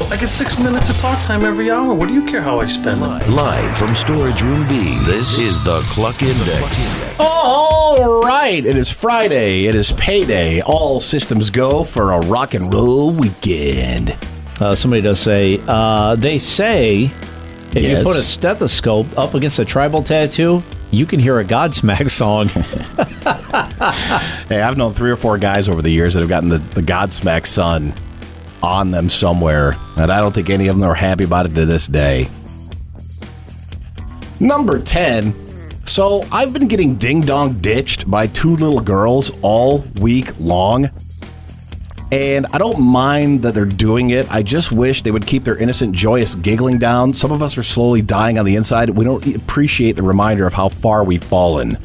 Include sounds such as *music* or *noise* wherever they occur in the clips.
I get six minutes of talk time every hour. What do you care how I spend it? Live from Storage Room B, this is the Cluck Index. All right, it is Friday. It is payday. All systems go for a rock and roll weekend. Uh, somebody does say, uh, they say if Yes. you put a stethoscope up against a tribal tattoo, you can hear a Godsmack song. *laughs* Hey, I've known three or four guys over the years that have gotten the, the Godsmack sun on them somewhere, and I don't think any of them are happy about it to this day. Number 10. So I've been getting ding dong ditched by two little girls all week long. And I don't mind that they're doing it. I just wish they would keep their innocent, joyous giggling down. Some of us are slowly dying on the inside. We don't appreciate the reminder of how far we've fallen.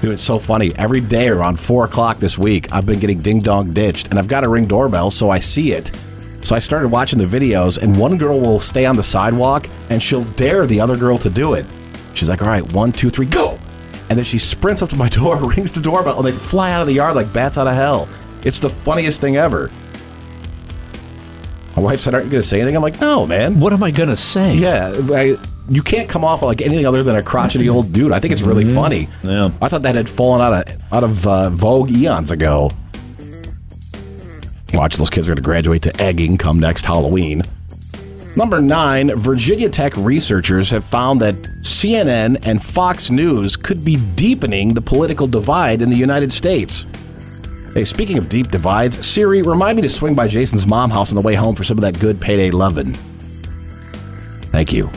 Dude, it's so funny. Every day around four o'clock this week, I've been getting ding dong ditched, and I've got a ring doorbell, so I see it. So I started watching the videos, and one girl will stay on the sidewalk, and she'll dare the other girl to do it. She's like, "All right, one, two, three, go!" And then she sprints up to my *laughs* door, rings the doorbell, and they fly out of the yard like bats out of hell. It's the funniest thing ever. My wife said, "Aren't you going to say anything?" I'm like, "No, man. what am I going to say? Yeah, I, you can't come off like anything other than a crotchety old dude. I think it's really funny. Yeah. I thought that had fallen out of out of uh, vogue eons ago. Watch, those kids are going to graduate to egging come next Halloween. Number nine, Virginia Tech researchers have found that CNN and Fox News could be deepening the political divide in the United States. Hey, speaking of deep divides, Siri, remind me to swing by Jason's mom house on the way home for some of that good payday lovin'. Thank you.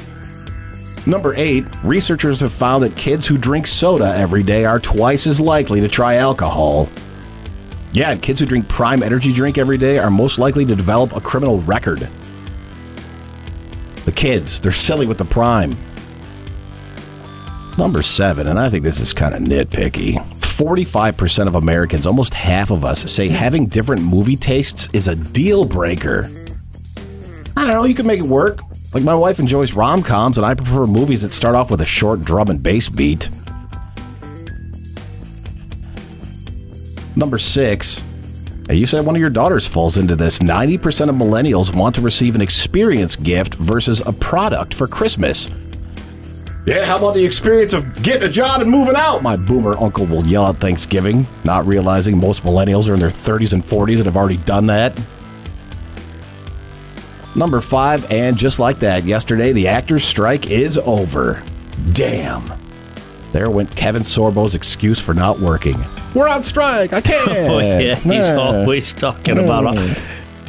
Number eight, researchers have found that kids who drink soda every day are twice as likely to try alcohol. Yeah, kids who drink Prime Energy drink every day are most likely to develop a criminal record. The kids, they're silly with the Prime. Number seven, and I think this is kind of nitpicky 45% of Americans, almost half of us, say having different movie tastes is a deal breaker. I don't know, you can make it work. Like my wife enjoys rom coms, and I prefer movies that start off with a short drum and bass beat. Number six. Hey, you said one of your daughters falls into this. 90% of millennials want to receive an experience gift versus a product for Christmas. Yeah, how about the experience of getting a job and moving out? My boomer uncle will yell at Thanksgiving, not realizing most millennials are in their 30s and 40s and have already done that. Number five, and just like that, yesterday the actors' strike is over. Damn. There went Kevin Sorbo's excuse for not working. We're on strike. I can't. *laughs* Oh, yeah, he's Yeah. always talking about. Uh,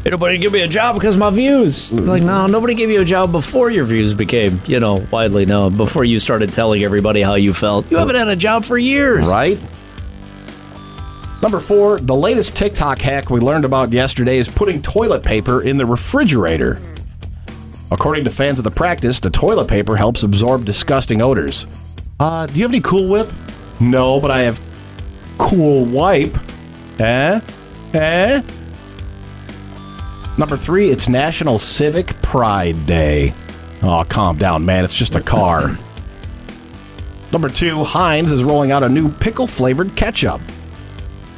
"Hey, nobody give me a job because of my views. Like, no, nobody gave you a job before your views became, you know, widely known. Before you started telling everybody how you felt. You haven't had a job for years. Right? Number four, the latest TikTok hack we learned about yesterday is putting toilet paper in the refrigerator. According to fans of the practice, the toilet paper helps absorb disgusting odors. Uh, do you have any Cool Whip? No, but I have Cool Wipe. Eh? Eh? Number three, it's National Civic Pride Day. Oh, calm down, man. It's just a car. *laughs* Number two, Heinz is rolling out a new pickle flavored ketchup.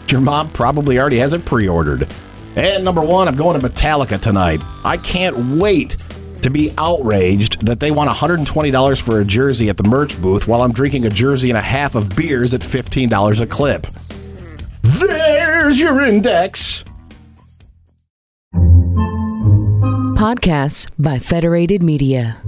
Your mom probably already has it pre ordered. And number one, I'm going to Metallica tonight. I can't wait to be outraged that they want $120 for a jersey at the merch booth while I'm drinking a jersey and a half of beers at $15 a clip. There's your index. Podcasts by Federated Media.